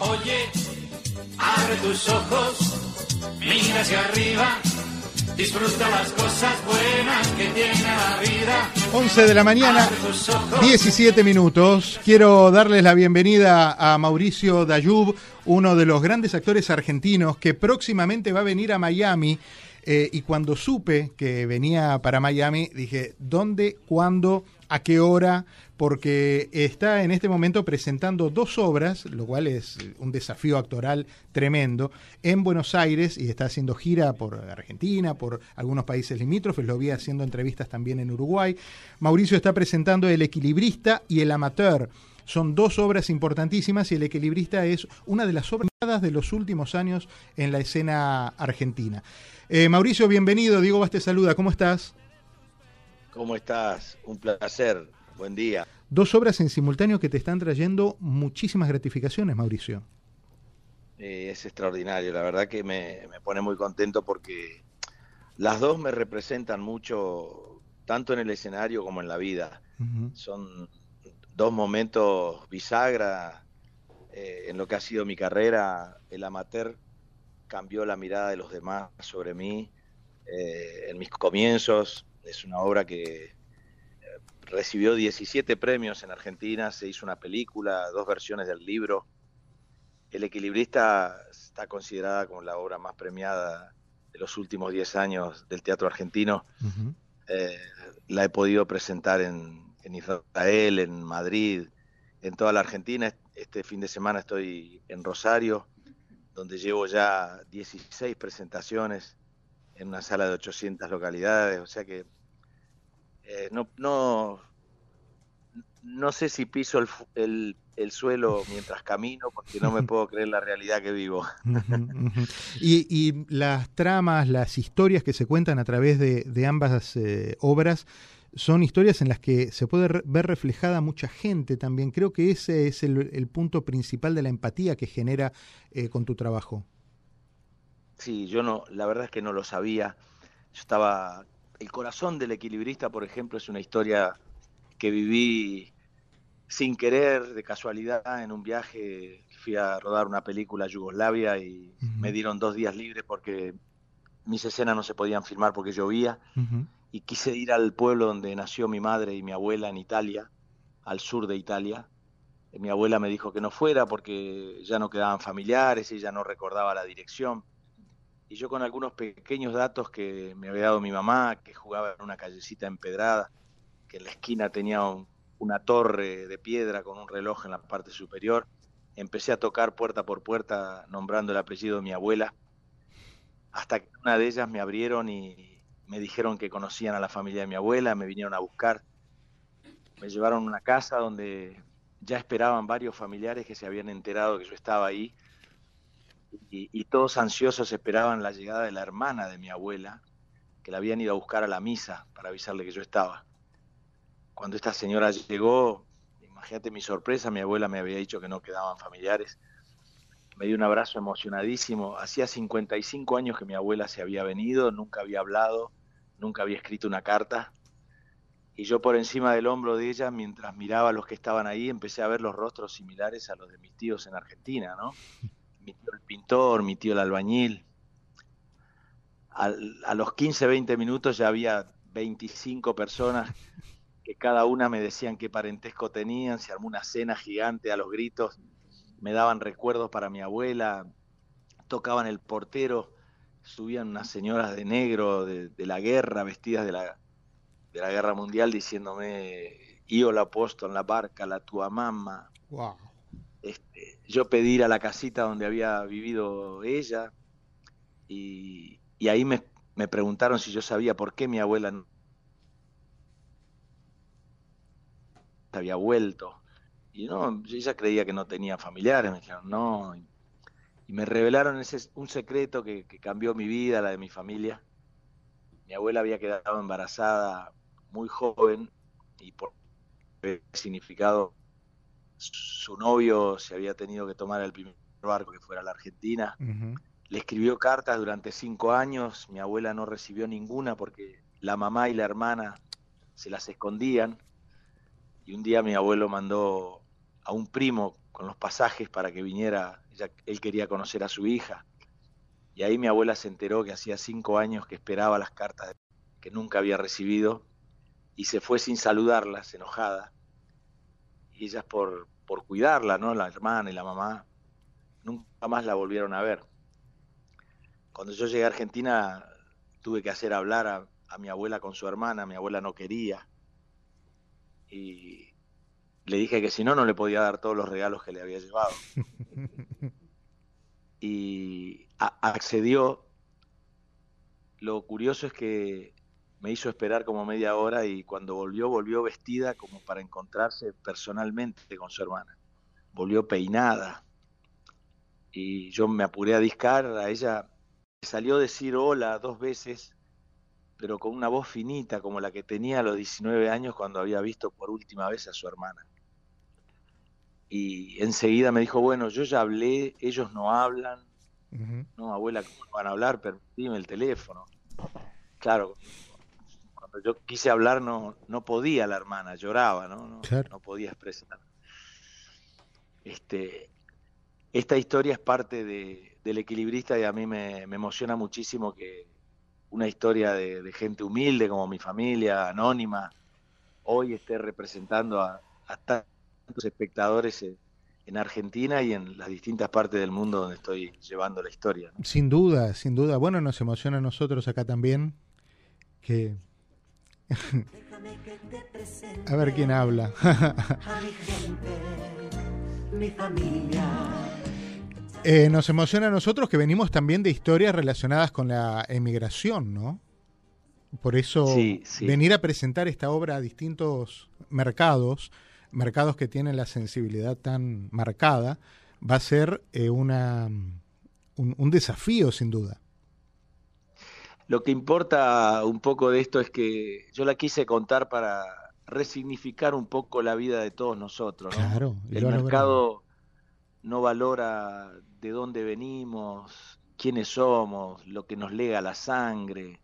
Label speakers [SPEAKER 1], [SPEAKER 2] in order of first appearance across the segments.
[SPEAKER 1] Oye, abre tus ojos, mira hacia arriba. Disfruta las cosas buenas que tiene la vida.
[SPEAKER 2] 11 de la mañana, 17 minutos. Quiero darles la bienvenida a Mauricio Dayub, uno de los grandes actores argentinos que próximamente va a venir a Miami. Eh, y cuando supe que venía para Miami, dije, ¿dónde, cuándo, a qué hora? Porque está en este momento presentando dos obras, lo cual es un desafío actoral tremendo, en Buenos Aires y está haciendo gira por Argentina, por algunos países limítrofes, lo vi haciendo entrevistas también en Uruguay. Mauricio está presentando El Equilibrista y El Amateur. Son dos obras importantísimas y El Equilibrista es una de las obras de los últimos años en la escena argentina. Eh, Mauricio, bienvenido. Diego te saluda. ¿Cómo estás?
[SPEAKER 3] ¿Cómo estás? Un placer. Buen día.
[SPEAKER 2] Dos obras en simultáneo que te están trayendo muchísimas gratificaciones, Mauricio.
[SPEAKER 3] Eh, es extraordinario. La verdad que me, pone muy contento porque las dos me representan mucho, tanto en el escenario como en la vida. Son dos momentos bisagra eh, en lo que ha sido mi carrera. El amateur cambió la mirada de los demás sobre mí eh, en mis comienzos. Es una obra que eh, recibió 17 premios en Argentina, se hizo una película, dos versiones del libro. El equilibrista está considerada como la obra más premiada de los últimos 10 años del teatro argentino. la he podido presentar en, en Israel, en Madrid, en toda la Argentina. Este fin de semana estoy en Rosario, donde llevo ya 16 presentaciones en una sala de 800 localidades. O sea que eh, no, no, no sé si piso el, el, suelo mientras camino porque no me puedo creer la realidad que vivo.
[SPEAKER 2] y, y, las tramas, las historias que se cuentan a través de, de ambas eh, obras son historias en las que se puede ver reflejada mucha gente también. Creo que ese es el, punto principal de la empatía que genera eh, con tu trabajo.
[SPEAKER 3] Sí, yo no, la verdad es que no lo sabía. Yo estaba, el corazón del equilibrista, por ejemplo, es una historia que viví sin querer, de casualidad, en un viaje. Fui a rodar una película a Yugoslavia y me dieron dos días libres porque mis escenas no se podían filmar porque llovía y quise ir al pueblo donde nació mi madre y mi abuela en Italia, al sur de Italia. Mi abuela me dijo que no fuera porque ya no quedaban familiares, y ella no recordaba la dirección. Y yo con algunos pequeños datos que me había dado mi mamá, que jugaba en una callecita empedrada, que en la esquina tenía una torre de piedra con un reloj en la parte superior, empecé a tocar puerta por puerta nombrando el apellido de mi abuela, hasta que una de ellas me abrieron y, me dijeron que conocían a la familia de mi abuela, me vinieron a buscar, me llevaron a una casa donde ya esperaban varios familiares que se habían enterado que yo estaba ahí y, todos ansiosos esperaban la llegada de la hermana de mi abuela, que la habían ido a buscar a la misa para avisarle que yo estaba. Cuando esta señora llegó, imagínate mi sorpresa, mi abuela me había dicho que no quedaban familiares. Me dio un abrazo emocionadísimo. Hacía 55 años que mi abuela se había venido, nunca había hablado, nunca había escrito una carta. Y yo por encima del hombro de ella, mientras miraba a los que estaban ahí, empecé a ver los rostros similares a los de mis tíos en Argentina, ¿no? Mi tío el pintor, mi tío el albañil. a los 15, 20 minutos ya había 25 personas que cada una me decían qué parentesco tenían, se armó una cena gigante a los gritos, me daban recuerdos para mi abuela, tocaban el portero, subían unas señoras de negro de, la guerra, vestidas de la, de la guerra mundial, diciéndome, yo la puesto en la barca, la tua mamá. Este, yo pedí ir a la casita donde había vivido ella y, ahí me, preguntaron si yo sabía por qué mi abuela no había vuelto. Y no, ella creía que no tenía familiares, me dijeron, no, y me revelaron ese, un secreto que, cambió mi vida, la de mi familia. Mi abuela había quedado embarazada muy joven y por significado su novio se había tenido que tomar el primer barco que fuera a la Argentina. Le escribió cartas durante cinco años, mi abuela no recibió ninguna porque la mamá y la hermana se las escondían. Y un día mi abuelo mandó a un primo con los pasajes para que viniera, él quería conocer a su hija. Y ahí mi abuela se enteró que hacía cinco años que esperaba las cartas que nunca había recibido y se fue sin saludarlas, enojada. Y ellas por, por cuidarla, ¿no? La hermana y la mamá, nunca más la volvieron a ver. Cuando yo llegué a Argentina tuve que hacer hablar a, a mi abuela con su hermana, mi abuela no quería. Y le dije que si no, no le podía dar todos los regalos que le había llevado. y accedió. Lo curioso es que me hizo esperar como media hora y cuando volvió, volvió vestida como para encontrarse personalmente con su hermana. Volvió peinada. Y yo me apuré a discar, a ella salió a decir hola dos veces, pero con una voz finita como la que tenía a los 19 años cuando había visto por última vez a su hermana y enseguida me dijo, bueno, yo ya hablé, ellos no hablan. No, abuela, ¿cómo van a hablar? Permíteme el teléfono. Claro, cuando yo quise hablar no, no podía la hermana, lloraba, ¿no? No, podía expresar. Este, esta historia es parte de, del equilibrista y a mí me, emociona muchísimo que una historia de, gente humilde como mi familia, anónima, hoy esté representando a, a espectadores en Argentina y en las distintas partes del mundo donde estoy llevando la historia.
[SPEAKER 2] Sin duda, sin duda. Bueno, nos emociona a nosotros acá también que... a ver quién habla. Eh, nos emociona a nosotros que venimos también de historias relacionadas con la emigración, ¿no? Por eso venir a presentar esta obra a distintos mercados mercados que tienen la sensibilidad tan marcada, va a ser eh, una, un, desafío sin duda.
[SPEAKER 3] Lo que importa un poco de esto es que yo la quise contar para resignificar un poco la vida de todos nosotros. Claro, El mercado no valora de dónde venimos, quiénes somos, lo que nos lega la sangre,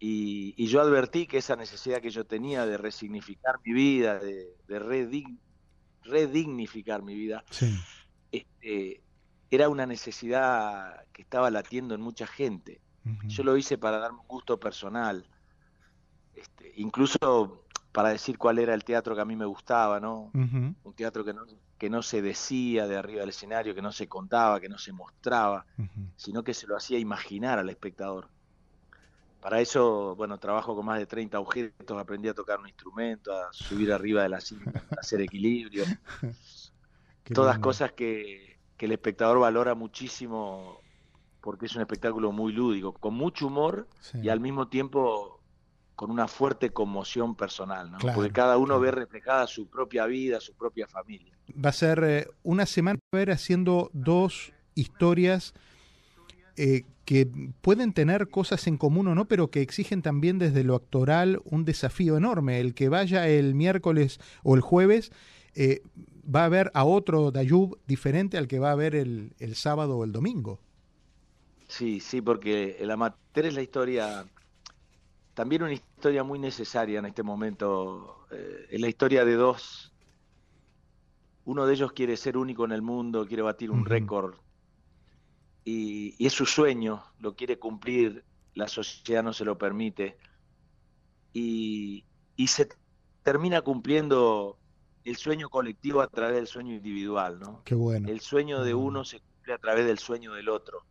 [SPEAKER 3] y, yo advertí que esa necesidad que yo tenía de resignificar mi vida, de, redignificar mi vida, este, era una necesidad que estaba latiendo en mucha gente. Yo lo hice para darme un gusto personal, este, incluso para decir cuál era el teatro que a mí me gustaba, ¿no? Un teatro que no, que no se decía de arriba del escenario, que no se contaba, que no se mostraba, sino que se lo hacía imaginar al espectador. Para eso, bueno, trabajo con más de 30 objetos, aprendí a tocar un instrumento, a subir arriba de la cinta, a hacer equilibrio. Todas cosas que, el espectador valora muchísimo porque es un espectáculo muy lúdico, con mucho humor y al mismo tiempo con una fuerte conmoción personal, ¿no? porque cada uno ve reflejada su propia vida, su propia familia.
[SPEAKER 2] Va a ser eh, una semana ver haciendo dos historias eh, que pueden tener cosas en común o no, pero que exigen también desde lo actoral un desafío enorme. El que vaya el miércoles o el jueves eh, va a ver a otro Dayub diferente al que va a ver el, sábado o el domingo.
[SPEAKER 3] Sí, sí, porque el amateur es la historia, también una historia muy necesaria en este momento. Eh, es la historia de dos. Uno de ellos quiere ser único en el mundo, quiere batir un récord y, es su sueño, lo quiere cumplir, la sociedad no se lo permite. Y, se termina cumpliendo el sueño colectivo a través del sueño individual, ¿no?
[SPEAKER 2] Qué bueno.
[SPEAKER 3] El sueño de uno se cumple a través del sueño del otro.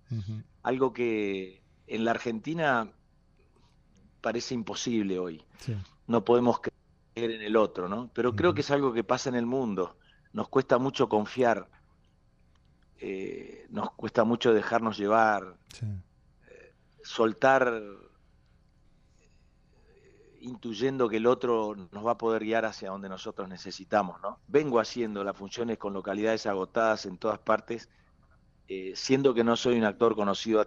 [SPEAKER 3] Algo que en la Argentina parece imposible hoy. No podemos creer en el otro, ¿no? Pero creo que es algo que pasa en el mundo. Nos cuesta mucho confiar eh, nos cuesta mucho dejarnos llevar, eh, soltar eh, intuyendo que el otro nos va a poder guiar hacia donde nosotros necesitamos. ¿no? Vengo haciendo las funciones con localidades agotadas en todas partes, siendo que no soy un actor conocido a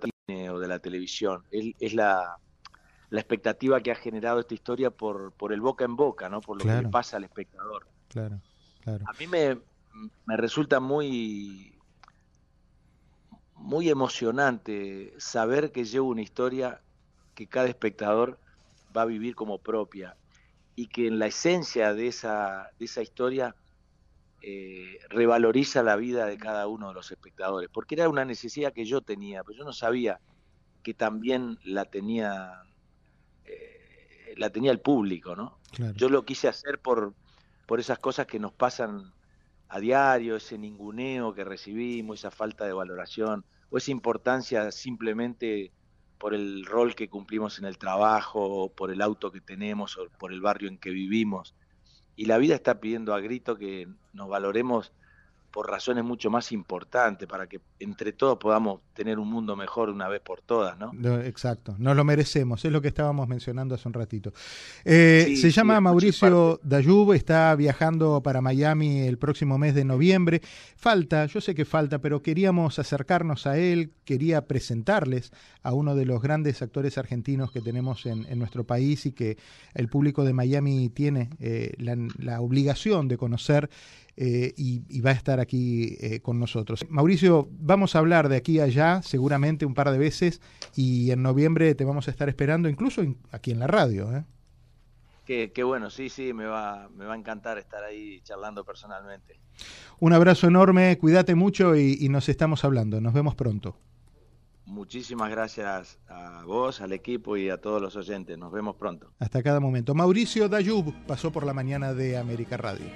[SPEAKER 3] o de la televisión. Es, la, la, expectativa que ha generado esta historia por, por el boca en boca, ¿no? por lo que le pasa al espectador.
[SPEAKER 2] Claro, claro.
[SPEAKER 3] A mí me, me resulta muy muy emocionante saber que llevo una historia que cada espectador va a vivir como propia y que en la esencia de esa, de esa historia eh, revaloriza la vida de cada uno de los espectadores, porque era una necesidad que yo tenía, pero yo no sabía que también la tenía, eh, la tenía el público, ¿no? Yo lo quise hacer por, por esas cosas que nos pasan a diario, ese ninguneo que recibimos, esa falta de valoración, o esa importancia simplemente por el rol que cumplimos en el trabajo, por el auto que tenemos, o por el barrio en que vivimos y la vida está pidiendo a grito que nos valoremos por razones mucho más importantes, para que entre todos podamos tener un mundo mejor una vez por todas, ¿no?
[SPEAKER 2] exacto, nos lo merecemos, es lo que estábamos mencionando hace un ratito. Eh, se llama Mauricio Dayub, está viajando para Miami el próximo mes de noviembre. Falta, yo sé que falta, pero queríamos acercarnos a él, quería presentarles a uno de los grandes actores argentinos que tenemos en, nuestro país y que el público de Miami tiene eh, la, la obligación de conocer eh, y, va a estar aquí eh, con nosotros. Mauricio, vamos a hablar de aquí a allá seguramente un par de veces y en noviembre te vamos a estar esperando incluso aquí en la radio. ¿eh?
[SPEAKER 3] Qué, bueno, sí, sí, me va, me va a encantar estar ahí charlando personalmente.
[SPEAKER 2] Un abrazo enorme, cuídate mucho y, nos estamos hablando. Nos vemos pronto.
[SPEAKER 3] Muchísimas gracias a vos, al equipo y a todos los oyentes. Nos vemos pronto.
[SPEAKER 2] Hasta cada momento. Mauricio Dayub pasó por la mañana de América Radio.